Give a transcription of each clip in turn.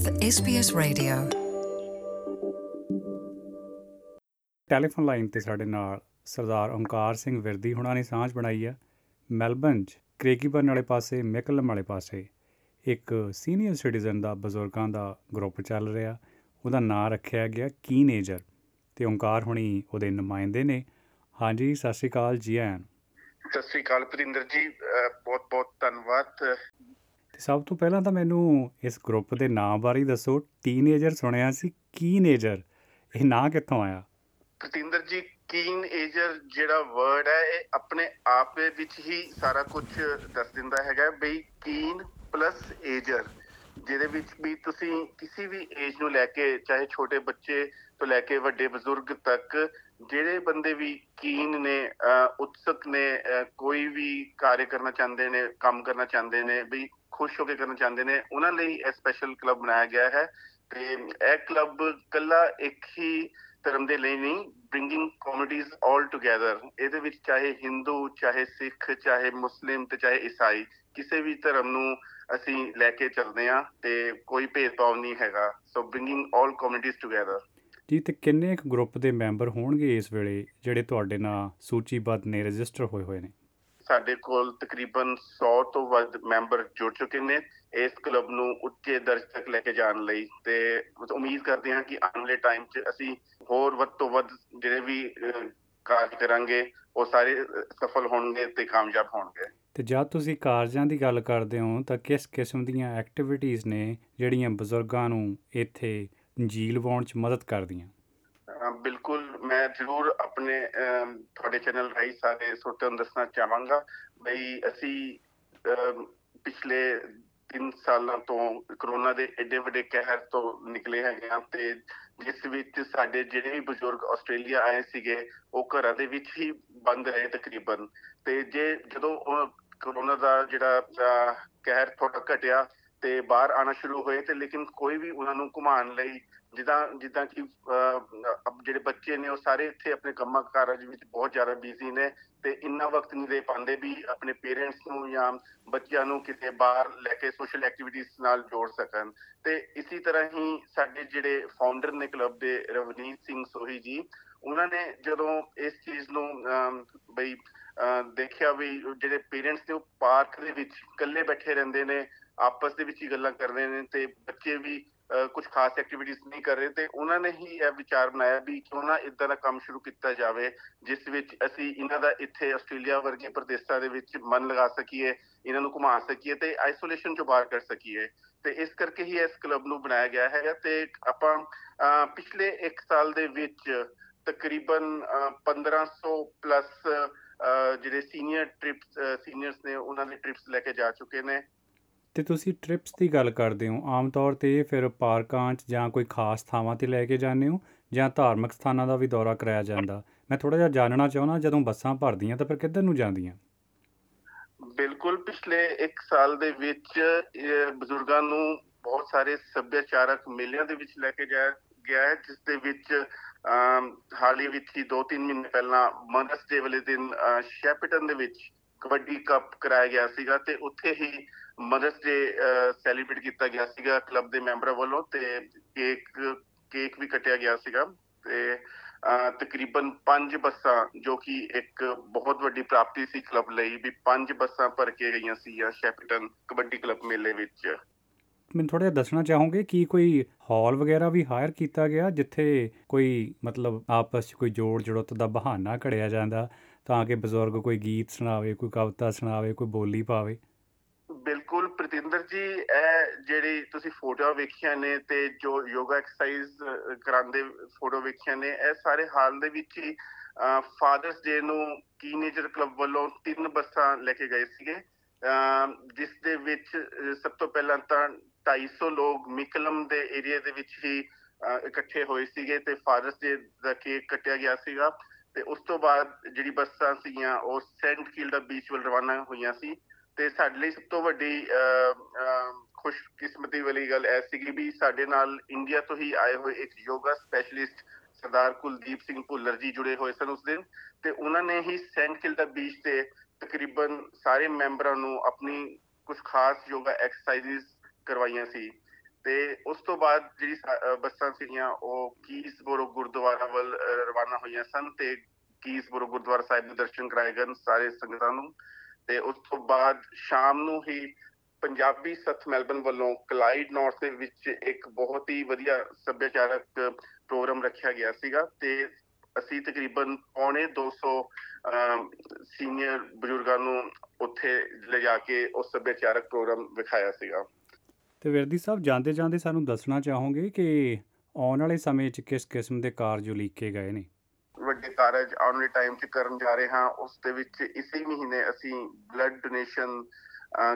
with SBS Radio. Telephone line ਤੇ ਸਾਡੇ ਨਾਲ ਸਰਦਾਰ ਓਮਕਾਰ ਸਿੰਘ ਵਿਰਦੀ ਹੁਣਾਂ ਨੇ ਸਾਂਝ ਬਣਾਈ ਆ। ਮੈਲਬਨ 'ਚ ਕ੍ਰੇਗੀਬਰਨ ਵਾਲੇ ਪਾਸੇ ਮੈਕਲਮ ਵਾਲੇ ਪਾਸੇ। ਇੱਕ ਸੀਨੀਅਰ ਸਿਟੀਜ਼ਨ ਦਾ ਬਜ਼ੁਰਗਾਂ ਦਾ ਗਰੁੱਪ ਚੱਲ ਰਿਹਾ। ਉਹਦਾ ਨਾਂ ਰੱਖਿਆ ਗਿਆ ਕੀਨੇਜਰ ਤੇ ਓਮਕਾਰ ਹੁਣੀ ਉਹਦੇ ਨੁਮਾਇੰਦੇ ਨੇ। ਹਾਂਜੀ ਸਤਿ ਸ਼੍ਰੀ ਅਕਾਲ ਜੀ ਆਇਆਂ। ਸਤਿ ਸ੍ਰੀ ਅਕਾਲ ਪ੍ਰਿੰਦਰ ਜੀ। ਬਹੁਤ ਬਹੁਤ ਧੰਨਵਾਦ। ਤੇ ਸਭ ਤੋਂ ਪਹਿਲਾਂ ਤਾਂ ਮੈਨੂੰ ਇਸ ਗਰੁੱਪ ਦੇ ਨਾਂ ਬਾਰੇ ਹੀ ਦੱਸੋ। ਟੀਨੇਜਰ ਸੁਣਿਆ ਸੀ ਕੀਨੇਜਰ ਇਹ ਨਾਂ ਕਿੱਥੋਂ ਆਇਆ? ਪ੍ਰਿੰਦਰ ਜੀ ਕੀਨ ਏਜਰ ਜਿਹੜਾ ਵਰਡ ਹੈ ਇਹ ਆਪਣੇ ਆਪ ਦੇ ਵਿੱਚ ਹੀ ਸਾਰਾ ਕੁਝ ਦੱਸ ਦਿੰਦਾ ਹੈਗਾ ਬਈ ਕੀਨ ਪਲੱਸ ਏਜਰ ਜਿਹਦੇ ਵਿੱਚ ਵੀ ਤੁਸੀਂ ਕਿਸੇ ਵੀ ਏਜ ਨੂੰ ਲੈ ਕੇ ਚਾਹੇ ਛੋਟੇ ਬੱਚੇ ਤੋਂ ਲੈ ਕੇ ਵੱਡੇ ਬਜ਼ੁਰਗ ਤੱਕ ਜਿਹੜੇ ਬੰਦੇ ਵੀ ਕੀਨ ਨੇ ਅਹ, ਉਤਸੁਕ ਨੇ ਅਹ, ਕੋਈ ਵੀ ਕਾਰਜ ਕਰਨਾ ਚਾਹੁੰਦੇ ਨੇ ਕੰਮ ਕਰਨਾ ਚਾਹੁੰਦੇ ਨੇ ਵੀ ਖੁਸ਼ ਹੋ ਕੇ ਕਰਨਾ ਚਾਹੁੰਦੇ ਨੇ। ਉਹਨਾਂ ਲਈ ਇਹ ਸਪੈਸ਼ਲ ਕਲੱਬ ਬਣਾਇਆ ਗਿਆ ਹੈ ਤੇ ਇਹ ਕਲੱਬ ਕੱਲਾ ਇੱਕ ਹੀ ਧਰਮ ਦੇ ਲਈ ਨਹੀਂ ਬ੍ਰਿੰਗਿੰਗ ਕਮਿਊਨਿਟੀਜ਼ ਆਲ ਟੁਗੇਦਰ ਇਹਦੇ ਵਿੱਚ ਚਾਹੇ ਹਿੰਦੂ ਚਾਹੇ ਸਿੱਖ ਚਾਹੇ ਮੁਸਲਿਮ ਤੇ ਚਾਹੇ ਈਸਾਈ ਕਿਸੇ ਵੀ ਧਰਮ ਨੂੰ ਅਸੀਂ ਲੈ ਕੇ ਚੱਲਦੇ ਹਾਂ ਤੇ ਕੋਈ ਭੇਦਭਾਵ ਨਹੀਂ ਹੈਗਾ। So bringing all communities together ਜੀ, ਤੇ ਕਿੰਨੇ ਇੱਕ ਗਰੁੱਪ ਦੇ ਮੈਂਬਰ ਹੋਣਗੇ ਇਸ ਵੇਲੇ, ਜਿਹੜੇ ਤੁਹਾਡੇ ਨਾਲ ਸੂਚੀਬੱਧ ਨੇ, ਰਜਿਸਟਰ ਹੋਏ ਹੋਏ ਨੇ? ਸਾਡੇ ਕੋਲ ਤਕਰੀਬਨ 100 ਤੋਂ ਵੱਧ ਮੈਂਬਰ ਜੁੜ ਚੁੱਕੇ ਨੇ ਇਸ ਕਲੱਬ ਨੂੰ ਉੱਚੇ ਦਰਜੇ ਤੱਕ ਲੈ ਕੇ ਜਾਣ ਲਈ ਤੇ ਉਮੀਦ ਕਰਦੇ ਹਾਂ ਕਿ ਆਉਣ ਵਾਲੇ ਟਾਈਮ 'ਚ ਅਸੀਂ ਹੋਰ ਵੱਧ ਤੋਂ ਵੱਧ ਜਿਹੜੇ ਵੀ ਕਾਰਜ ਕਰਾਂਗੇ ਉਹ ਸਾਰੇ ਸਫਲ ਹੋਣਗੇ ਤੇ ਕਾਮਯਾਬ ਹੋਣਗੇ। ਤੇ ਜਦ ਤੁਸੀਂ ਕਾਰਜਾਂ ਦੀ ਗੱਲ ਕਰਦੇ ਹੋ ਤਾਂ ਕਿਸ ਕਿਸਮ ਦੀਆਂ ਐਕਟੀਵਿਟੀਆਂ ਨੇ ਜਿਹੜੀਆਂ ਬਜ਼ੁਰਗਾਂ ਨੂੰ ਇੱਥੇ ਜੀਲ ਵਾਉਣ 'ਚ ਮਦਦ ਕਰਦੀਆਂ? ਬਿਲਕੁਲ ਮੈਂ ਜ਼ਰੂਰ ਆਪਣੇ ਅਮ, ਤੁਹਾਡੇ ਚੈਨਲ ਰਾਹੀਂ ਸਾਰੇ ਸਰੋਤਿਆਂ ਨੂੰ ਦੱਸਣਾ ਚਾਹਾਂਗਾ ਬਈ ਅਸੀਂ ਅਮ, ਪਿਛਲੇ 3 ਸਾਲਾਂ ਤੋਂ ਕਰੋਨਾ ਦੇ ਐਡੇ ਵੱਡੇ ਕਹਿਰ ਤੋਂ ਨਿਕਲੇ ਹੈਗੇ ਹਾਂ ਤੇ ਜਿਸ ਵਿੱਚ ਸਾਡੇ ਜਿਹੜੇ ਵੀ ਬਜ਼ੁਰਗ ਆਸਟ੍ਰੇਲੀਆ ਆਏ ਸੀਗੇ ਉਹ ਘਰਾਂ ਦੇ ਵਿੱਚ ਹੀ ਬੰਦ ਰਹੇ ਤਕਰੀਬਨ। ਤੇ ਜੇ ਜਦੋਂ ਉਹ ਕਰੋਨਾ ਦਾ ਜਿਹੜਾ ਅਹ, ਕਹਿਰ ਥੋੜਾ ਘਟਿਆ ਤੇ ਬਾਹਰ ਆਣਾ ਸ਼ੁਰੂ ਹੋਏ ਤੇ ਲੇਕਿਨ ਕੋਈ ਵੀ ਉਹਨਾਂ ਨੂੰ ਘੁਮਾਉਣ ਲਈ ਜਿੱਦਾਂ ਜਿੱਦਾਂ ਕਿ ਅਹ, ਅਬ ਜਿਹੜੇ ਬੱਚੇ ਨੇ ਉਹ ਸਾਰੇ ਇੱਥੇ ਆਪਣੇ ਕੰਮਾਂ ਕਾਰਾਂ ਦੇ ਵਿੱਚ ਬਹੁਤ ਜ਼ਿਆਦਾ ਬਿਜ਼ੀ ਨੇ ਤੇ ਇੰਨਾ ਵਕਤ ਨਹੀਂ ਦੇ ਪਾਉਂਦੇ ਵੀ ਆਪਣੇ ਪੇਰੈਂਟਸ ਨੂੰ ਜਾਂ ਬੱਚਿਆਂ ਨੂੰ ਕਿਤੇ ਬਾਹਰ ਲੈ ਕੇ ਸੋਸ਼ਲ ਐਕਟੀਵਿਟੀਜ਼ ਨਾਲ ਜੋੜ ਸਕਣ। ਤੇ ਇਸੇ ਤਰ੍ਹਾਂ ਹੀ ਸਾਡੇ ਜਿਹੜੇ ਫਾਊਂਡਰ ਨੇ ਕਲੱਬ ਦੇ ਰਵਨੀਤ ਸਿੰਘ ਸੋਹੀ ਜੀ ਉਹਨਾਂ ਨੇ ਜਦੋਂ ਇਸ ਚੀਜ਼ ਨੂੰ ਅਮ, ਬਈ ਅਹ, ਦੇਖਿਆ ਵੀ ਜਿਹੜੇ ਪੇਰੈਂਟਸ ਨੇ ਉਹ ਪਾਰਕ ਦੇ ਵਿੱਚ ਇਕੱਲੇ ਬੈਠੇ ਰਹਿੰਦੇ ਨੇ ਆਪਸ ਦੇ ਵਿੱਚ ਹੀ ਗੱਲਾਂ ਕਰ ਰਹੇ ਨੇ ਤੇ ਬੱਚੇ ਵੀ ਕੁਝ ਖਾਸ ਐਕਟੀਵਿਟੀਜ਼ ਨਹੀਂ ਕਰ ਰਹੇ ਤੇ ਉਹਨਾਂ ਨੇ ਹੀ ਇਹ ਵਿਚਾਰ ਬਣਾਇਆ ਵੀ ਕਿਉਂ ਨਾ ਇਦਾਂ ਦਾ ਕੰਮ ਸ਼ੁਰੂ ਕੀਤਾ ਜਾਵੇ ਜਿਸ ਵਿੱਚ ਅਸੀਂ ਇਹਨਾਂ ਦਾ ਇੱਥੇ ਆਸਟ੍ਰੇਲੀਆ ਵਰਗੇ ਪ੍ਰਦੇਸ਼ਾਂ ਦੇ ਵਿੱਚ ਮਨ ਲਗਾ ਸਕੀਏ ਇਹਨਾਂ ਨੂੰ ਘੁਮਾ ਸਕੀਏ ਤੇ ਆਈਸੋਲੇਸ਼ਨ ਚੋਂ ਬਾਹਰ ਕਰ ਸਕੀਏ। ਤੇ ਇਸ ਕਰਕੇ ਹੀ ਇਸ ਕਲੱਬ ਨੂੰ ਬਣਾਇਆ ਗਿਆ ਹੈਗਾ ਤੇ ਆਪਾਂ ਅਹ, ਪਿਛਲੇ 1 ਸਾਲ ਦੇ ਵਿੱਚ ਤਕਰੀਬਨ ਅਹ, 1500 ਪਲੱਸ ਜਿਹੜੇ ਸੀਨੀਅਰ ਟ੍ਰਿਪਸ ਸੀਨੀਅਰਸ ਨੇ ਉਹਨਾਂ ਦੇ ਟ੍ਰਿਪਸ ਲੈ ਕੇ ਜਾ ਚੁੱਕੇ ਨੇ। ਤੇ ਤੁਸੀਂ ਟ੍ਰਿਪਸ ਦੀ ਗੱਲ ਕਰਦੇ ਹੋ ਆਮ ਤੌਰ ਤੇ ਇਹ ਫਿਰ ਪਾਰਕਾਂ 'ਚ ਜਾਂ ਕੋਈ ਖਾਸ ਥਾਵਾਂ ਤੇ ਲੈ ਕੇ ਜਾਂਦੇ ਹੋ ਜਾਂ ਧਾਰਮਿਕ ਸਥਾਨਾਂ ਦਾ ਵੀ ਦੌਰਾ ਕਰਾਇਆ ਜਾਂਦਾ? ਮੈਂ ਥੋੜਾ ਜਿਹਾ ਜਾਣਨਾ ਚਾਹੁੰਦਾ ਜਦੋਂ ਬੱਸਾਂ ਭਰਦੀਆਂ ਤਾਂ ਫਿਰ ਕਿੱਧਰ ਨੂੰ ਜਾਂਦੀਆਂ? ਬਿਲਕੁਲ ਪਿਛਲੇ 1 ਸਾਲ ਦੇ ਵਿੱਚ ਇਹ ਬਜ਼ੁਰਗਾਂ ਨੂੰ ਬਹੁਤ ਸਾਰੇ ਸੱਭਿਆਚਾਰਕ ਮੇਲਿਆਂ ਦੇ ਵਿੱਚ ਲੈ ਕੇ ਜਾਇਆ ਗਿਆ ਹੈ ਜਿਸ ਦੇ ਵਿੱਚ ਅਮ, ਹਾਲ ਹੀ ਵਿੱਚ ਹੀ 2-3 ਮਹੀਨੇ ਪਹਿਲਾਂ ਮਦਰਸ ਡੇ ਵਾਲੇ ਦਿਨ ਅ, ਸ਼ੈਪਟਨ ਦੇ ਵਿੱਚ ਕਬੱਡੀ ਕੱਪ ਕਰਾਇਆ ਗਿਆ ਸੀਗਾ ਤੇ ਉੱਥੇ ਹੀ ਮਦਰਸ ਡੇ ਸੈਲੀਬ੍ਰੇਟ ਕੀਤਾ ਗਿਆ ਸੀਗਾ ਕਲੱਬ ਦੇ ਮੈਂਬਰਾਂ ਵੱਲੋਂ ਤੇ ਕੇਕ ਕੇਕ ਵੀ ਕੱਟਿਆ ਗਿਆ ਸੀਗਾ ਤੇ ਅ, ਤਕਰੀਬਨ 5 ਬੱਸਾਂ ਜੋ ਕਿ ਇੱਕ ਬਹੁਤ ਵੱਡੀ ਪ੍ਰਾਪਤੀ ਸੀ ਕਲੱਬ ਲਈ ਵੀ 5 ਬੱਸਾਂ ਭਰ ਕੇ ਗਈਆਂ ਸੀ ਸ਼ੈਪਟਨ ਕਬੱਡੀ ਕਲੱਬ ਮੇਲੇ ਵਿੱਚ। ਮੈਨੂੰ ਥੋੜਾ ਜਿਹਾ ਦੱਸਣਾ ਚਾਹੋਗੇ ਕਿ ਕੋਈ ਹਾਲ ਵਗੈਰਾ ਵੀ ਹਾਇਰ ਕੀਤਾ ਗਿਆ ਜਿੱਥੇ ਕੋਈ ਮਤਲਬ ਆਪਸ 'ਚ ਕੋਈ ਜੋੜ ਜੜੁੱਤ ਦਾ ਬਹਾਨਾ ਘੜਿਆ ਜਾਂਦਾ? ਤਾਂ ਕਿ ਬਜ਼ੁਰਗ ਕੋਈ ਗੀਤ ਸੁਣਾਵੇ ਕੋਈ ਕਵਿਤਾ ਸੁਣਾਵੇ ਕੋਈ ਬੋਲੀ ਪਾਵੇ। ਬਿਲਕੁਲ ਪ੍ਰਤਿੰਦਰ ਜੀ ਇਹ ਜਿਹੜੀ ਤੁਸੀਂ ਫੋਟੋਆਂ ਵੇਖੀਆਂ ਨੇ ਤੇ ਜੋ ਯੋਗਾ ਐਕਸਰਸਾਈਜ਼ ਕਰਾਉਂਦੇ ਫੋਟੋ ਵੇਖੀਆਂ ਨੇ ਇਹ ਸਾਰੇ ਹਾਲ ਦੇ ਵਿੱਚ ਹੀ ਫਾਦਰਸ ਡੇ ਨੂੰ ਟੀਨੇਜਰ ਕਲੱਬ ਵੱਲੋਂ ਤਿੰਨ ਬੱਸਾਂ ਲੈ ਕੇ ਗਏ ਸੀਗੇ। ਅਮ ਜਿਸ ਦੇ ਵਿੱਚ ਅ, ਸਭ ਤੋਂ ਪਹਿਲਾਂ ਤਾਂ 250 ਲੋਕ ਮਿਕਲਮ ਦੇ ਏਰੀਆ ਦੇ ਵਿੱਚ ਹੀ ਅ, ਇਕੱਠੇ ਹੋਏ ਸੀਗੇ ਤੇ ਫਾਦਰਸ ਡੇ ਦਾ ਕੇਕ ਕੱਟਿਆ ਗਿਆ ਸੀਗਾ। ਤੇ ਉਸ ਤੋਂ ਬਾਅਦ ਜਿਹੜੀ ਬੱਸਾਂ ਸੀਗੀਆਂ ਉਹ ਸੈਂਟ ਕਿਲਡਾ ਬੀਚ ਵੱਲ ਰਵਾਨਾ ਹੋਈਆਂ ਸੀ ਤੇ ਸਾਡੇ ਲਈ ਸਭ ਤੋਂ ਵੱਡੀ ਅਹ, ਅਹ, ਖੁਸ਼ਕਿਸਮਤੀ ਵਾਲੀ ਗੱਲ ਇਹ ਸੀਗੀ ਵੀ ਸਾਡੇ ਨਾਲ ਇੰਡੀਆ ਤੋਂ ਹੀ ਆਏ ਹੋਏ ਇੱਕ ਯੋਗਾ ਸਪੈਸ਼ਲਿਸਟ ਸਰਦਾਰ ਕੁਲਦੀਪ ਸਿੰਘ ਭੁੱਲਰ ਜੀ ਜੁੜੇ ਹੋਏ ਸਨ ਉਸ ਦਿਨ ਤੇ ਉਹਨਾਂ ਨੇ ਹੀ ਸੈਂਟ ਕਿਲਡਾ ਬੀਚ ਤੇ ਤਕਰੀਬਨ ਸਾਰੇ ਮੈਂਬਰਾਂ ਨੂੰ ਆਪਣੀ ਕੁਝ ਖਾਸ ਯੋਗਾ ਐਕਸਰਸਾਈਜ਼ਸ ਕਰਵਾਈਆਂ ਸੀ। ਤੇ ਉਸ ਤੋਂ ਬਾਅਦ ਜਿਹੜੀ ਸਾ- ਅਹ ਬੱਸਾਂ ਸੀਗੀਆਂ, ਉਹ ਕੀਸਬੋਰੋ ਗੁਰਦੁਆਰਾ ਵੱਲ, ਅਹ, ਰਵਾਨਾ ਹੋਈਆਂ ਸਨ ਤੇ ਕੀਸਬੋਰੋ ਗੁਰਦੁਆਰਾ ਸਾਹਿਬ ਦੇ ਦਰਸ਼ਨ ਕਰਾਏ ਗਏ ਸਾਰੇ ਸੰਗਤਾਂ ਨੂੰ। ਤੇ ਉਸ ਤੋਂ ਬਾਅਦ ਸ਼ਾਮ ਨੂੰ ਹੀ ਪੰਜਾਬੀ ਸੱਥ ਮੈਲਬਨ ਵੱਲੋਂ ਕਲਾਈਡ ਨਾਰਥ ਦੇ ਵਿੱਚ ਇੱਕ ਬਹੁਤ ਹੀ ਵਧੀਆ ਸੱਭਿਆਚਾਰਕ ਪ੍ਰੋਗਰਾਮ ਰੱਖਿਆ ਗਿਆ ਸੀਗਾ ਤੇ ਅਸੀਂ ਤਕਰੀਬਨ ਪੌਣੇ 200 ਸੀਨੀਅਰ ਬਜ਼ੁਰਗਾਂ ਨੂੰ ਉੱਥੇ ਲਿਜਾ ਕੇ ਉਸ ਸੱਭਿਆਚਾਰਕ ਪ੍ਰੋਗਰਾਮ ਵਿਖਾਇਆ ਸੀਗਾ। ਤੇ ਵਿਰਦੀ ਸਾਹਿਬ ਜਾਂਦੇ ਜਾਂਦੇ ਸਾਨੂੰ ਦੱਸਣਾ ਚਾਹੋਗੇ ਕਿ ਆਉਣ ਵਾਲੇ ਸਮੇਂ 'ਚ ਕਿਸ ਕਿਸਮ ਦੇ ਕਾਰਜ ਉਲੀਕੇ ਗਏ ਨੇ? ਵੱਡੇ ਕਾਰਜ ਆਉਣ ਵਾਲੇ ਟਾਈਮ 'ਚ ਕਰਨ ਜਾ ਰਹੇ ਹਾਂ। ਉਸ ਦੇ ਵਿੱਚ ਇਸੇ ਮਹੀਨੇ ਅਸੀਂ ਬਲੱਡ ਡੋਨੇਸ਼ਨ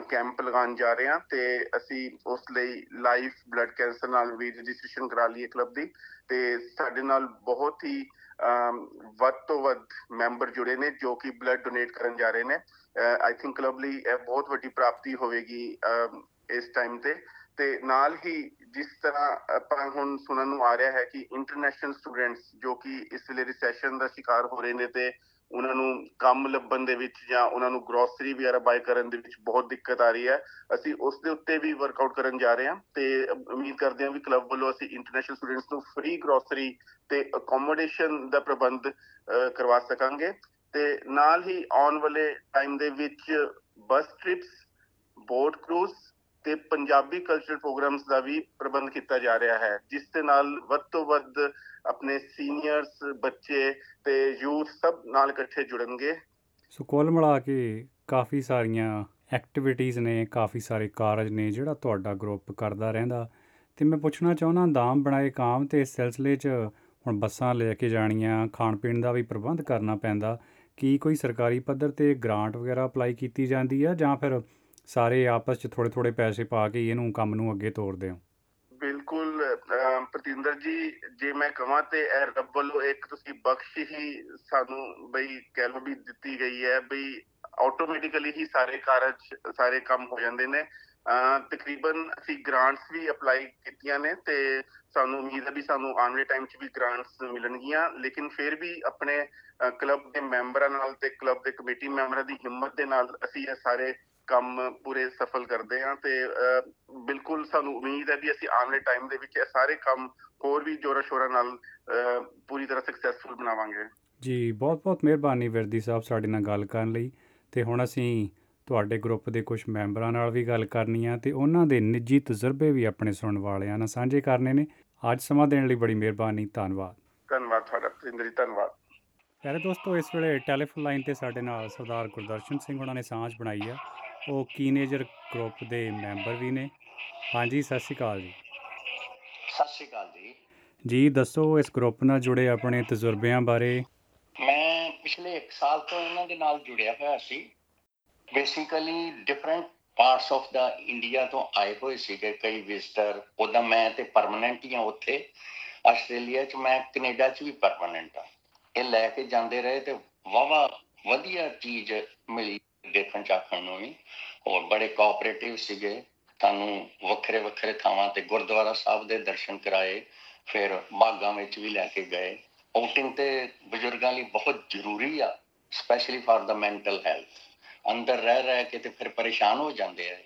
ਕੈਂਪ ਲਗਾਉਣ ਜਾ ਰਹੇ ਹਾਂ ਤੇ ਅਸੀਂ ਉਸ ਲਈ ਲਾਈਫ ਬਲੱਡ ਕੈਂਸਰ ਨਾਲ ਵੀ ਰਜਿਸਟ੍ਰੇਸ਼ਨ ਕਰਾ ਲਈ ਹੈ ਕਲੱਬ ਦੀ ਤੇ ਸਾਡੇ ਨਾਲ ਬਹੁਤ ਹੀ ਅਮ, ਵੱਧ ਤੋਂ ਵੱਧ ਮੈਂਬਰ ਜੁੜੇ ਨੇ ਜੋ ਕਿ ਬਲੱਡ ਡੋਨੇਟ ਕਰਨ ਜਾ ਰਹੇ ਨੇ। ਆਈ ਥਿੰਕ ਕਲੱਬ ਲਈ ਇਹ ਬਹੁਤ ਵੱਡੀ ਪ੍ਰਾਪਤੀ ਹੋਵੇਗੀ। ਅਮ, ਇਸ ਟਾਈਮ ਤੇ ਤੇ ਨਾਲ ਹੀ ਜਿਸ ਤਰ੍ਹਾਂ ਆਪਾਂ ਹੁਣ ਸੁਣਨ ਨੂੰ ਆ ਰਿਹਾ ਹੈ ਕਿ ਇੰਟਰਨੈਸ਼ਨਲ ਸਟੂਡੈਂਟਸ ਜੋ ਕਿ ਇਸ ਵੇਲੇ ਰਿਸੈਸ਼ਨ ਦਾ ਸ਼ਿਕਾਰ ਹੋ ਰਹੇ ਨੇ ਤੇ ਉਹਨਾਂ ਨੂੰ ਕੰਮ ਲੱਭਣ ਦੇ ਵਿੱਚ ਜਾਂ ਉਹਨਾਂ ਨੂੰ ਗਰੋਸਰੀ ਵਗੈਰਾ ਬਾਈ ਕਰਨ ਦੇ ਵਿੱਚ ਬਹੁਤ ਦਿੱਕਤ ਆ ਰਹੀ ਹੈ। ਅਸੀਂ ਉਸ ਦੇ ਉੱਤੇ ਵੀ ਵਰਕਆਊਟ ਕਰਨ ਜਾ ਰਹੇ ਹਾਂ ਤੇ ਉਮੀਦ ਕਰਦੇ ਹਾਂ ਵੀ ਕਲੱਬ ਵੱਲੋਂ ਅਸੀਂ ਇੰਟਰਨੈਸ਼ਨਲ ਸਟੂਡੈਂਟਸ ਨੂੰ ਫ੍ਰੀ ਗਰੋਸਰੀ ਤੇ ਅਕੋਮੋਡੇਸ਼ਨ ਦਾ ਪ੍ਰਬੰਧ ਅਹ, ਕਰਵਾ ਸਕਾਂਗੇ। ਤੇ ਨਾਲ ਹੀ ਆਉਣ ਵਾਲੇ ਟਾਈਮ ਦੇ ਵਿੱਚ ਬੱਸ ਟ੍ਰਿਪਸ ਬੋਟ ਕਰੂਜ਼ ਤੇ ਪੰਜਾਬੀ ਕਲਚਰਲ ਪ੍ਰੋਗਰਾਮਸ ਦਾ ਵੀ ਪ੍ਰਬੰਧ ਕੀਤਾ ਜਾ ਰਿਹਾ ਹੈ, ਜਿਸ ਦੇ ਨਾਲ ਵੱਧ ਤੋਂ ਵੱਧ ਆਪਣੇ ਸੀਨੀਅਰਸ ਬੱਚੇ ਤੇ ਯੂਥ ਸਭ ਨਾਲ ਇਕੱਠੇ ਜੁੜਨਗੇ। ਸੋ ਕੁੱਲ ਮਿਲਾ ਕੇ ਕਾਫੀ ਸਾਰੀਆਂ ਐਕਟੀਵਿਟੀਜ਼ ਨੇ, ਕਾਫੀ ਸਾਰੇ ਕਾਰਜ ਨੇ, ਜਿਹੜਾ ਤੁਹਾਡਾ ਗਰੁੱਪ ਕਰਦਾ ਰਹਿੰਦਾ। ਤੇ ਮੈਂ ਪੁੱਛਣਾ ਚਾਹੁੰਦਾ, ਦਾਮ ਬਣਾਏ ਕਾਮ ਤੇ ਇਸ ਸਿਲਸਿਲੇ 'ਚ ਹੁਣ ਬੱਸਾਂ ਲੈ ਕੇ ਜਾਣੀਆਂ ਖਾਣ ਪੀਣ ਦਾ ਵੀ ਪ੍ਰਬੰਧ ਕਰਨਾ ਪੈਂਦਾ, ਕੀ ਕੋਈ ਸਰਕਾਰੀ ਪੱਧਰ ਤੇ ਗ੍ਰਾਂਟ ਵਗੈਰਾ ਅਪਲਾਈ ਕੀਤੀ ਜਾਂਦੀ ਆ ਜਾਂ ਫਿਰ ਸਾਰੇ ਆਪਸ 'ਚ ਥੋੜੇ ਥੋੜੇ ਪੈਸੇ ਪਾ ਕੇ ਹੀ ਇਹਨੂੰ ਕੰਮ ਨੂੰ ਅੱਗੇ ਤੋਰਦੇ ਹੋ? ਬਿਲਕੁਲ ਅਹ, ਪ੍ਰਤਿੰਦਰ ਜੀ ਜੇ ਮੈਂ ਕਹਾਂ ਤੇ ਇਹ ਰੱਬ ਵੱਲੋਂ ਇੱਕ ਤੁਸੀਂ ਬਖਸ਼ ਹੀ ਸਾਨੂੰ ਬਈ ਕਹਿ ਲਓ ਵੀ ਦਿੱਤੀ ਗਈ ਹੈ ਬਈ ਆਟੋਮੈਟਿਕਲੀ ਹੀ ਸਾਰੇ ਕਾਰਜ ਸਾਰੇ ਕੰਮ ਹੋ ਜਾਂਦੇ ਨੇ। ਅਹ, ਤਕਰੀਬਨ ਅਸੀਂ ਗ੍ਰਾਂਟਸ ਵੀ ਅਪਲਾਈ ਕੀਤੀਆਂ ਨੇ ਤੇ ਸਾਨੂੰ ਉਮੀਦ ਹੈ ਵੀ ਸਾਨੂੰ ਆਉਣ ਵਾਲੇ ਟਾਈਮ 'ਚ ਵੀ ਗ੍ਰਾਂਟਸ ਮਿਲਣਗੀਆਂ। ਲੇਕਿਨ ਫਿਰ ਵੀ ਆਪਣੇ ਕਲੱਬ ਦੇ ਮੈਂਬਰਾਂ ਨਾਲ ਤੇ ਕਲੱਬ ਦੇ ਕਮੇਟੀ ਮੈਂਬਰਾਂ ਦੀ ਹਿੰਮਤ ਦੇ ਨਾਲ ਅਸੀਂ ਇਹ ਸਾਰੇ ਕੰਮ ਪੂਰੇ ਸਫਲ ਕਰਦੇ ਹਾਂ ਤੇ ਬਿਲਕੁਲ ਸਾਨੂੰ ਉਮੀਦ ਹੈ ਵੀ ਅਸੀਂ ਆਉਣ ਵਾਲੇ ਟਾਈਮ ਦੇ ਵਿੱਚ ਇਹ ਸਾਰੇ ਕੰਮ ਹੋਰ ਵੀ ਜੋਰਾਂ ਸ਼ੋਰਾਂ ਨਾਲ ਪੂਰੀ ਤਰ੍ਹਾਂ ਸਕਸੈਸਫੁਲ ਬਣਾਵਾਂਗੇ। ਜੀ ਬਹੁਤ ਬਹੁਤ ਮਿਹਰਬਾਨੀ ਵਿਰਦੀ ਸਾਹਿਬ ਸਾਡੇ ਨਾਲ ਗੱਲ ਕਰਨ ਲਈ ਤੇ ਹੁਣ ਅਸੀਂ ਤੁਹਾਡੇ ਗਰੁੱਪ ਦੇ ਕੁਝ ਮੈਂਬਰਾਂ ਨਾਲ ਵੀ ਗੱਲ ਕਰਨੀ ਆ ਤੇ ਉਹਨਾਂ ਦੇ ਨਿੱਜੀ ਤਜਰਬੇ ਵੀ ਆਪਣੇ ਸੁਣਨ ਵਾਲਿਆਂ ਨਾਲ ਸਾਂਝੇ ਕਰਨੇ ਨੇ। ਅੱਜ ਸਮਾਂ ਦੇਣ ਲਈ ਬੜੀ ਮਿਹਰਬਾਨੀ ਧੰਨਵਾਦ। ਧੰਨਵਾਦ ਤੁਹਾਡਾ ਪ੍ਰਤਿੰਦਰ ਜੀ ਧੰਨਵਾਦ। ਪਿਆਰੇ ਦੋਸਤੋ ਇਸ ਵੇਲੇ ਟੈਲੀਫੋਨ ਲਾਈਨ ਤੇ ਸਾਡੇ ਨਾਲ ਸਰਦਾਰ ਗੁਰਦਰਸ਼ਨ ਸਿੰਘ ਉਹਨਾਂ ਨੇ ਸਾਂਝ ਬਣਾਈ ਆ। ਉਹ ਕੀਨੇਜਰ ਗਰੁੱਪ ਦੇ ਮੈਂਬਰ ਵੀ ਨੇ। ਹਾਂਜੀ ਸਤਿ ਸ਼੍ਰੀ ਅਕਾਲ ਜੀ। ਸਤਿ ਸ਼੍ਰੀ ਅਕਾਲ ਜੀ। ਜੀ ਦੱਸੋ ਇਸ ਗਰੁੱਪ ਨਾਲ ਜੁੜੇ ਆਪਣੇ ਤਜਰਬਿਆਂ ਬਾਰੇ। ਮੈਂ ਪਿਛਲੇ 1 ਸਾਲ ਤੋਂ ਇਹਨਾਂ ਦੇ ਨਾਲ ਜੁੜਿਆ ਹੋਇਆ ਸੀ। Basically different parts of the India ਤੋਂ ਆਏ ਹੋਏ ਸੀਗੇ। ਕਈ ਵਿਜ਼ਟਰ ਉਹਦਾ ਮੈਂ ਤੇ ਪਰਮਨੈਂਟ ਹੀ ਆ ਉੱਥੇ। ਆਸਟ੍ਰੇਲੀਆ 'ਚ ਮੈਂ ਕੈਨੇਡਾ 'ਚ ਵੀ ਪਰਮਨੈਂਟ ਆ ਇਹ ਲੈ ਕੇ ਜਾਂਦੇ ਰਹੇ ਤੇ ਵਾਵਾ ਵਧੀਆ ਚੀਜ਼ ਮਿਲੀ। ਦੇਖਣ ਚਾਖਣ ਨੂੰ ਵੀ। ਔਰ ਬੜੇ ਕੋਆਪਰੇਟਿਵ ਸੀਗੇ। ਸਾਨੂੰ ਵੱਖਰੇ ਵੱਖਰੇ ਥਾਵਾਂ ਤੇ ਗੁਰਦੁਆਰਾ ਸਾਹਿਬ ਦੇ ਦਰਸ਼ਨ ਕਰਾਏ। ਫਿਰ ਬਾਗਾਂ ਵਿੱਚ ਵੀ ਲੈ ਕੇ ਗਏ। ਆਊਟਿੰਗ ਤੇ ਬਜ਼ੁਰਗਾਂ ਲਈ ਬਹੁਤ ਜ਼ਰੂਰੀ ਆ specially for the mental health ਅੰਦਰ ਰਹਿ ਰਹਿ ਕੇ ਤੇ ਫਿਰ ਪਰੇਸ਼ਾਨ ਹੋ ਜਾਂਦੇ ਆ।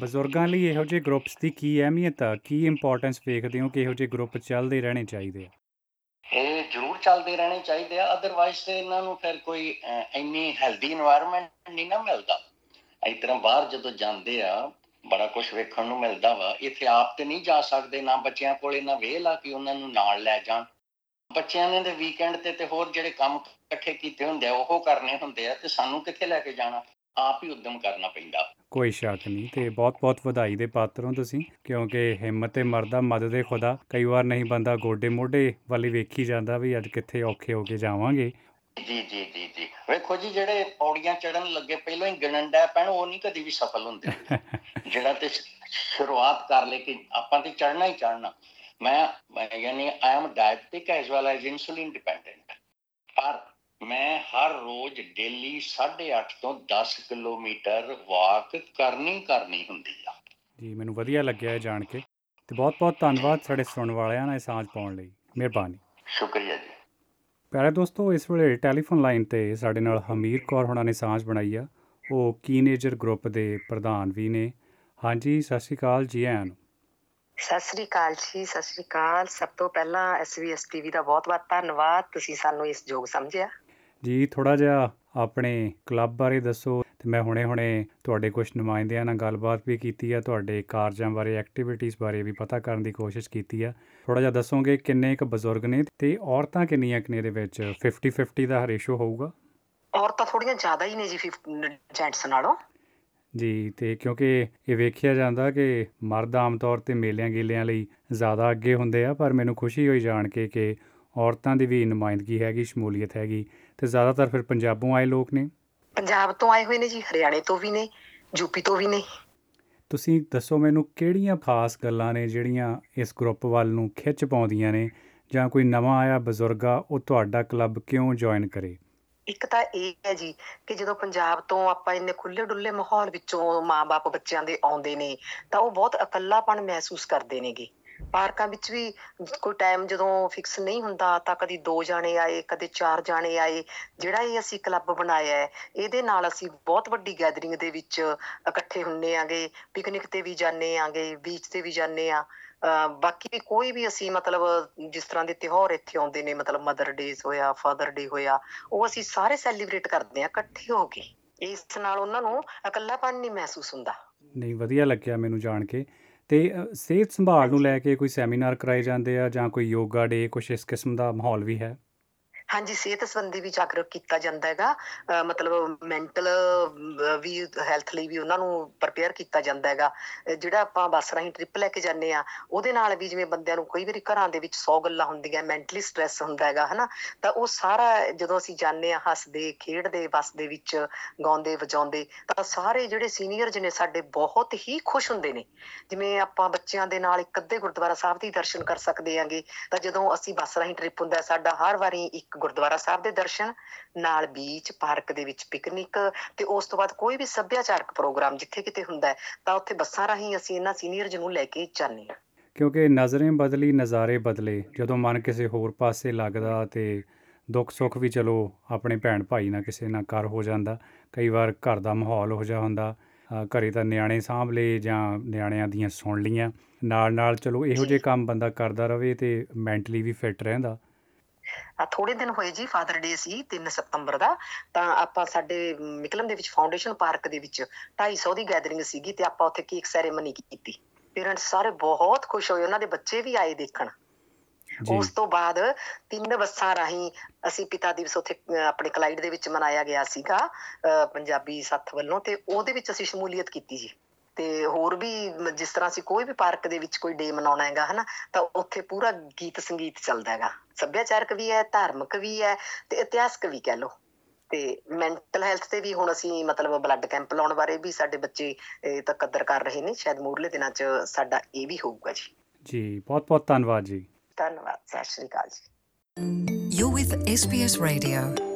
ਬਜ਼ੁਰਗਾਂ ਲਈ ਇਹੋ ਜਿਹੇ ਗਰੁੱਪਸ ਦੀ ਕੀ ਅਹਿਮੀਅਤ ਆ? ਕੀ ਇੰਪੋਰਟੈਂਸ ਵੇਖਦੇ ਹੋ ਕਿ ਇਹੋ ਜਿਹੇ ਗਰੁੱਪ ਚੱਲਦੇ ਰਹਿਣੇ ਚਾਹੀਦੇ ਆ? ਇਹ ਜ਼ਰੂਰ ਚੱਲਦੇ ਰਹਿਣੇ ਚਾਹੀਦੇ ਆ ਅਦਰਵਾਇਜ਼ ਤੇ ਇਹਨਾਂ ਨੂੰ ਫਿਰ ਕੋਈ ਇੰਨੀ ਹੈਲਦੀ এনवायरमेंट ਨਹੀਂ ਨਾ ਮਿਲਦਾ। ਇਸ ਤਰ੍ਹਾਂ ਬਾਹਰ ਜਦੋਂ ਜਾਂਦੇ ਆ, ਬੜਾ ਕੁਝ ਵੇਖਣ ਨੂੰ ਮਿਲਦਾ ਵਾ, ਇੱਥੇ ਆਪ ਤੇ ਨਹੀਂ ਜਾ ਸਕਦੇ, ਨਾ ਬੱਚਿਆਂ ਕੋਲ ਇਹਨਾਂ ਵੇਲ ਆ ਕਿ ਉਹਨਾਂ ਨੂੰ ਨਾਲ ਲੈ ਜਾਣ। ਬੱਚਿਆਂ ਨੇ ਦੇ ਵੀਕਐਂਡ ਤੇ ਤੇ ਹੋਰ ਜਿਹੜੇ ਕੰਮ ਇਕੱਠੇ ਕੀਤੇ ਹੁੰਦੇ ਆ, ਉਹ ਕਰਨੇ ਹੁੰਦੇ ਆ ਤੇ ਸਾਨੂੰ ਕਿੱਥੇ ਲੈ ਕੇ ਜਾਣਾ? ਆਪ ਹੀ ਉਦਮ ਕਰਨਾ ਪੈਂਦਾ। ਕੋਈ ਸ਼ੱਕ ਨਹੀਂ ਤੇ ਬਹੁਤ-ਬਹੁਤ ਵਧਾਈ ਦੇ ਪਾਤਰ ਹੋ ਤੁਸੀਂ ਕਿਉਂਕਿ ਹਿੰਮਤ ਤੇ ਮਰਦਾ ਮਦਦੇ ਖੁਦਾ। ਕਈ ਵਾਰ ਨਹੀਂ ਬੰਦਾ ਗੋਡੇ ਮੋਢੇ ਵਾਲੀ ਵੇਖੀ ਜਾਂਦਾ ਵੀ ਅੱਜ ਕਿੱਥੇ ਔਖੇ ਹੋ ਕੇ ਜਾਵਾਂਗੇ। ਜੀ ਜੀ ਜੀ ਜੀ। ਵੇਖੋ ਜੀ ਜਿਹੜੇ ਪੌੜੀਆਂ ਚੜਨ ਲੱਗੇ ਪਹਿਲਾਂ ਹੀ ਗਿਣਨ ਡੈ ਪੈਣ ਉਹ ਨਹੀਂ ਕਦੀ ਵੀ ਸਫਲ ਹੁੰਦੇ। ਜਿਹੜਾ ਤੇ ਸ਼ੁਰੂਆਤ ਕਰ ਲੈ ਕਿ ਆਪਾਂ ਤੇ ਚੜਨਾ ਹੀ ਚੜਨਾ ਮੈਂ ਮੈਂ- ਯਾਨੀ I am diabetic as well as insulin dependent ਪਰ ਮੈਂ ਹਰ ਰੋਜ਼ ਡੇਲੀ 8.5 ਤੋਂ 10 ਕਿਲੋਮੀਟਰ ਵਾਕ ਕਰਨੀ ਕਰਨੀ ਹੁੰਦੀ ਆ। ਜੀ ਮੈਨੂੰ ਵਧੀਆ ਲੱਗਿਆ ਇਹ ਜਾਣ ਕੇ ਤੇ ਬਹੁਤ-ਬਹੁਤ ਧੰਨਵਾਦ ਸਾਡੇ ਸੁਣਨ ਵਾਲਿਆਂ ਨਾਲ ਇਹ ਸਾਂਝ ਪਾਉਣ ਲਈ। ਮਿਹਰਬਾਨੀ। ਸ਼ੁਕਰੀਆ ਜੀ। ਪਿਆਰੇ ਦੋਸਤੋ ਇਸ ਵੇਲੇ ਟੈਲੀਫੋਨ ਲਾਈਨ ਤੇ ਸਾਡੇ ਨਾਲ ਹਮੀਰ ਕੌਰ ਹੁਣਾਂ ਨੇ ਸਾਂਝ ਬਣਾਈ ਆ। ਉਹ ਕੀਨੇਜਰ ਗਰੁੱਪ ਦੇ ਪ੍ਰਧਾਨ ਵੀ ਨੇ। ਹਾਂਜੀ ਸਤਿ ਸ਼੍ਰੀ ਅਕਾਲ ਜੀ ਆਇਆਂ ਨੂੰ। ਸਤਿ ਸ੍ਰੀ ਅਕਾਲ ਜੀ ਸਤਿ ਸ੍ਰੀ ਅਕਾਲ। ਸਭ ਤੋਂ ਪਹਿਲਾਂ ਐਸਵੀਐਸ ਟੀਵੀ ਦਾ ਬਹੁਤ-ਬਹੁਤ ਧੰਨਵਾਦ। ਤੁਸੀਂ ਸਾਨੂੰ ਇਸ ਯੋਗ ਸਮਝਿਆ। ਜੀ ਥੋੜਾ ਜਿਹਾ ਆਪਣੇ ਕਲੱਬ ਬਾਰੇ ਦੱਸੋ ਤੇ ਮੈਂ ਹੁਣੇ-ਹੁਣੇ ਤੁਹਾਡੇ ਕੁਝ ਨੁਮਾਇੰਦਿਆਂ ਨਾਲ ਗੱਲਬਾਤ ਵੀ ਕੀਤੀ ਆ ਤੁਹਾਡੇ ਕਾਰਜਾਂ ਬਾਰੇ ਐਕਟੀਵਿਟੀਜ਼ ਬਾਰੇ ਵੀ ਪਤਾ ਕਰਨ ਦੀ ਕੋਸ਼ਿਸ਼ ਕੀਤੀ ਆ। ਥੋੜਾ ਜਿਹਾ ਦੱਸੋਗੇ ਕਿੰਨੇ ਇੱਕ ਬਜ਼ੁਰਗ ਨੇ ਤੇ ਔਰਤਾਂ ਕਿੰਨੀਆਂ ਕਿੰਨੇ ਦੇ ਵਿੱਚ? 50 50 ਦਾ ਰੇਸ਼ੋ ਹੋਊਗਾ। ਔਰਤਾਂ ਥੋੜੀਆਂ ਜ਼ਿਆਦਾ ਹੀ ਨੇ ਜੀ ਜੈਂਟਸ ਨਾਲੋਂ। ਜੀ ਤੇ ਕਿਉਂਕਿ ਇਹ ਵੇਖਿਆ ਜਾਂਦਾ ਕਿ ਮਰਦ ਆਮ ਤੌਰ ਤੇ ਮੇਲਿਆਂ ਗੇਲਿਆਂ ਲਈ ਜ਼ਿਆਦਾ ਅੱਗੇ ਹੁੰਦੇ ਆ ਪਰ ਮੈਨੂੰ ਖੁਸ਼ੀ ਹੋਈ ਜਾਣ ਕੇ ਕਿ ਔਰਤਾਂ ਦੀ ਵੀ ਨੁਮਾਇੰਦਗੀ ਹੈਗੀ ਸ਼ਮੂਲੀਅਤ ਹੈਗੀ। ਤੇ ਜ਼ਿਆਦਾਤਰ ਫਿਰ ਪੰਜਾਬੋਂ ਆਏ ਲੋਕ ਨੇ। ਪੰਜਾਬ ਤੋਂ ਆਏ ਹੋਏ ਨੇ ਜੀ ਹਰਿਆਣੇ ਤੋਂ ਵੀ ਨੇ ਯੂਪੀ ਤੋਂ ਵੀ ਨੇ। ਤੁਸੀਂ ਦੱਸੋ ਮੈਨੂੰ ਕਿਹੜੀਆਂ ਖਾਸ ਗੱਲਾਂ ਨੇ ਜਿਹੜੀਆਂ ਇਸ ਗਰੁੱਪ ਵੱਲ ਨੂੰ ਖਿੱਚ ਪਾਉਂਦੀਆਂ ਨੇ ਜਾਂ ਕੋਈ ਨਵਾਂ ਆਇਆ ਬਜ਼ੁਰਗਾ ਉਹ ਤੁਹਾਡਾ ਕਲੱਬ ਕਿਉਂ ਜੁਆਇਨ ਕਰੇ? ਇੱਕ ਤਾਂ ਇਹ ਹੈ ਜੀ ਕਿ ਜਦੋਂ ਪੰਜਾਬ ਤੋਂ ਆਪਾਂ ਇੰਨੇ ਖੁੱਲੇ ਡੁੱਲੇ ਮਾਹੌਲ ਵਿੱਚੋਂ ਮਾਪੇ ਬੱਚਿਆਂ ਦੇ ਆਉਂਦੇ ਨੇ ਤਾਂ ਉਹ ਬਹੁਤ ਇਕੱਲਾਪਣ ਮਹਿਸੂਸ ਕਰਦੇ ਨੇਗੇ। ਪਾਰਕਾਂ ਵਿੱਚ ਵੀ ਕੋਈ ਟਾਈਮ ਜਦੋਂ ਫਿਕਸ ਨਹੀਂ ਹੁੰਦਾ ਤਾਂ ਕਦੀ ਦੋ ਜਾਣੇ ਆਏ, ਕਦੇ ਚਾਰ ਜਾਣੇ ਆਏ, ਜਿਹੜਾ ਇਹ ਅਸੀਂ ਕਲੱਬ ਬਣਾਇਆ ਹੈ, ਇਹਦੇ ਨਾਲ ਅਸੀਂ ਬਹੁਤ ਵੱਡੀ ਗੈਦਰਿੰਗ ਦੇ ਵਿੱਚ ਇਕੱਠੇ ਹੁੰਨੇ ਆਂਗੇ ਪਿਕਨਿਕ ਤੇ ਵੀ ਜਾਂਦੇ ਆਂਗੇ ਬੀਚ ਤੇ ਵੀ ਜਾਂਦੇ ਆ। ਬਾਕੀ ਕੋਈ ਵੀ ਅਸੀਂ ਮਤਲਬ ਜਿਸ ਤਰ੍ਹਾਂ ਦੇ ਤਿਉਹਾਰ ਇੱਥੇ ਆਉਂਦੇ ਨੇ, ਮਤਲਬ ਮਦਰ ਡੇਜ਼ ਹੋਇਆ ਫਾਦਰ ਡੇ ਹੋਇਆ, ਉਹ ਅਸੀਂ ਸਾਰੇ ਸੈਲੀਬ੍ਰੇਟ ਕਰਦੇ ਆ, ਇਕੱਠੇ ਹੋ ਕੇ। ਇਸ ਨਾਲ ਉਹਨਾਂ ਨੂੰ ਇਕੱਲਾਪਨ ਨਹੀਂ ਮਹਿਸੂਸ ਹੁੰਦਾ। ਨਹੀਂ, ਵਧੀਆ ਲੱਗਿਆ ਮੈਨੂੰ ਜਾਣ ਕੇ। ਤੇ ਸਿਹਤ ਸੰਭਾਲ ਨੂੰ ਲੈ ਕੇ ਕੋਈ ਸੈਮੀਨਾਰ ਕਰਾਏ ਜਾਂਦੇ ਆ ਜਾਂ ਕੋਈ ਯੋਗਾ ਡੇ ਕੁਝ ਇਸ ਕਿਸਮ ਦਾ ਮਾਹੌਲ ਵੀ ਹੈ? ਹਾਂਜੀ, ਸਿਹਤ ਸੰਬੰਧੀ ਵੀ ਜਾਗਰੂਕ ਕੀਤਾ ਜਾਂਦਾ ਹੈਗਾ। ਮਤਲਬ ਮੈਂਟਲ ਵੀ ਹੈਲਥ ਲਈ ਵੀ ਉਹਨਾਂ ਨੂੰ ਪ੍ਰਪੇਅਰ ਕੀਤਾ ਜਾਂਦਾ ਹੈਗਾ। ਜਿਹੜਾ ਆਪਾਂ ਬੱਸ ਰਾਹੀਂ ਟ੍ਰਿਪ ਲੈ ਕੇ ਜਾਂਦੇ ਆ ਉਹਦੇ ਨਾਲ ਵੀ ਜਿਵੇਂ ਬੰਦਿਆਂ ਨੂੰ ਕਈ ਵਾਰੀ ਘਰਾਂ ਦੇ ਵਿੱਚ 100 ਗੱਲਾਂ ਹੁੰਦੀਆਂ ਮੈਂਟਲੀ ਸਟ੍ਰੈਸ ਹੁੰਦਾ ਹੈਗਾ, ਹਨਾ? ਤਾਂ ਉਹ ਸਾਰਾ ਜਦੋਂ ਅਸੀਂ ਜਾਂਦੇ ਆ ਹੱਸਦੇ, ਖੇਡਦੇ ਬੱਸ ਦੇ ਵਿੱਚ, ਗਾਉਂਦੇ, ਵਜਾਉਂਦੇ, ਤਾਂ ਸਾਰੇ ਜਿਹੜੇ ਸੀਨੀਅਰਸ ਨੇ ਸਾਡੇ ਬਹੁਤ ਹੀ ਖੁਸ਼ ਹੁੰਦੇ ਨੇ। ਜਿਵੇਂ ਆਪਾਂ ਬੱਚਿਆਂ ਦੇ ਨਾਲ ਇੱਕ ਅੱਧੇ ਗੁਰਦੁਆਰਾ ਸਾਹਿਬ ਦੀ ਦਰਸ਼ਨ ਕਰ ਸਕਦੇ ਆਂਗੇ ਤਾਂ ਜਦੋਂ ਅਸੀਂ ਬੱਸ ਰਾਹੀਂ ਟ੍ਰਿਪ ਹੁੰਦਾ ਸਾਡਾ ਹਰ ਵਾਰੀ ਇੱਕ ਗੁਰਦੁਆਰਾ ਸਾਹਿਬ ਦੇ ਦਰਸ਼ਨ ਨਾਲ ਬੀਚ ਪਾਰਕ ਦੇ ਵਿੱਚ ਪਿਕਨਿਕ ਤੇ ਉਸ ਤੋਂ ਬਾਅਦ ਕੋਈ ਵੀ ਸੱਭਿਆਚਾਰਕ ਪ੍ਰੋਗਰਾਮ ਜਿੱਥੇ ਕਿਤੇ ਹੁੰਦਾ ਤਾਂ ਉੱਥੇ ਬੱਸਾਂ ਰਾਹੀਂ ਅਸੀਂ ਇਹਨਾਂ ਸੀਨੀਅਰਜ਼ ਨੂੰ ਲੈ ਕੇ ਜਾਂਦੇ ਹਾਂ। ਕਿਉਂਕਿ ਨਜ਼ਰੇ ਬਦਲੀ ਨਜ਼ਾਰੇ ਬਦਲੇ ਜਦੋਂ ਮਨ ਕਿਸੇ ਹੋਰ ਪਾਸੇ ਲੱਗਦਾ ਤੇ ਦੁੱਖ ਸੁੱਖ ਵੀ ਚਲੋ ਆਪਣੇ ਭੈਣ ਭਾਈ ਨਾਲ ਕਿਸੇ ਨਾਲ ਕਰ ਹੋ ਜਾਂਦਾ ਕਈ ਵਾਰ ਘਰ ਦਾ ਮਾਹੌਲ ਹੋ ਜਾ ਹੁੰਦਾ ਘਰੇ ਤਾਂ ਨਿਆਣੇ ਸਾਂਭ ਲਏ ਜਾਂ ਨਿਆਣਿਆਂ ਦੀਆਂ ਸੁਣ ਲੀਆਂ ਨਾਲ ਨਾਲ ਚਲੋ ਇਹੋ ਜਿਹੇ ਕੰਮ ਬੰਦਾ ਕਰਦਾ ਰਵੇ ਤੇ ਮੈਂਟਲੀ ਵੀ ਫਿੱਟ ਰਹਿੰਦਾ। ਥੋੜੇ ਦਿਨ ਹੋਏ ਜੀ ਫਾਦਰ ਡੇ ਸੀ 3 ਸਤੰਬਰ ਦਾ ਤਾਂ ਆਪਾਂ ਸਾਡੇ ਮਿਕਲਮ ਦੇ ਵਿੱਚ ਫਾਊਂਡੇਸ਼ਨ ਪਾਰਕ ਦੇ ਵਿੱਚ 250 ਦੀ ਗੈਦਰਿੰਗ ਸੀਗੀ ਤੇ ਆਪਾਂ ਉੱਥੇ ਕੇਕ ਸੈਰੇਮਨੀ ਕੀਤੀ। ਪੇਰੈਂਟਸ ਸਾਰੇ ਬਹੁਤ ਖੁਸ਼ ਹੋਏ ਉਹਨਾਂ ਦੇ ਬੱਚੇ ਵੀ ਆਏ ਦੇਖਣ। ਉਸ ਤੋਂ ਬਾਅਦ ਤਿੰਨ ਬੱਸਾਂ ਰਾਹੀਂ ਅਸੀਂ ਪਿਤਾ ਦਿਵਸ ਉੱਥੇ ਆਪਣੇ ਕਲਾਈਡ ਦੇ ਵਿੱਚ ਮਨਾਇਆ ਗਿਆ ਸੀਗਾ ਪੰਜਾਬੀ ਸੱਥ ਵੱਲੋਂ ਤੇ ਉਹਦੇ ਵਿੱਚ ਅਸੀਂ ਸ਼ਮੂਲੀਅਤ ਕੀਤੀ ਜੀ। ਤੇ ਹੋਰ ਵੀ ਜਿਸ ਤਰ੍ਹਾਂ ਅਸੀਂ ਕੋਈ ਵੀ ਪਾਰਕ ਦੇ ਵਿੱਚ ਕੋਈ ਡੇ ਮਨਾਉਣਾ ਹੈਗਾ ਹਨਾ ਤਾਂ ਉੱਥੇ ਪੂਰਾ ਗੀਤ ਸੰਗੀਤ ਚੱਲਦਾ ਹੈਗਾ। ਸੱਭਿਆਚਾਰਕ ਵੀ ਹੈ ਧਾਰਮਿਕ ਵੀ ਹੈ ਤੇ ਇਤਿਹਾਸਕ ਵੀ ਕਹਿ ਲਓ। ਤੇ ਮੈਂਟਲ ਹੈਲਥ ਤੇ ਵੀ ਹੁਣ ਅਸੀਂ ਮਤਲਬ ਬਲੱਡ ਕੈਂਪ ਲਾਉਣ ਬਾਰੇ ਵੀ ਸਾਡੇ ਬੱਚੇ ਤਾਂ ਕਦਰ ਕਰ ਰਹੇ ਨੇ। ਸ਼ਾਇਦ ਮੂਰਲੇ ਦਿਨਾਂ 'ਚ ਸਾਡਾ ਇਹ ਵੀ ਹੋਊਗਾ ਜੀ। ਜੀ ਬਹੁਤ ਬਹੁਤ ਧੰਨਵਾਦ ਜੀ। ਧੰਨਵਾਦ ਸਤਿ ਸ਼੍ਰੀ ਅਕਾਲ ਜੀ। You're with SBS Radio.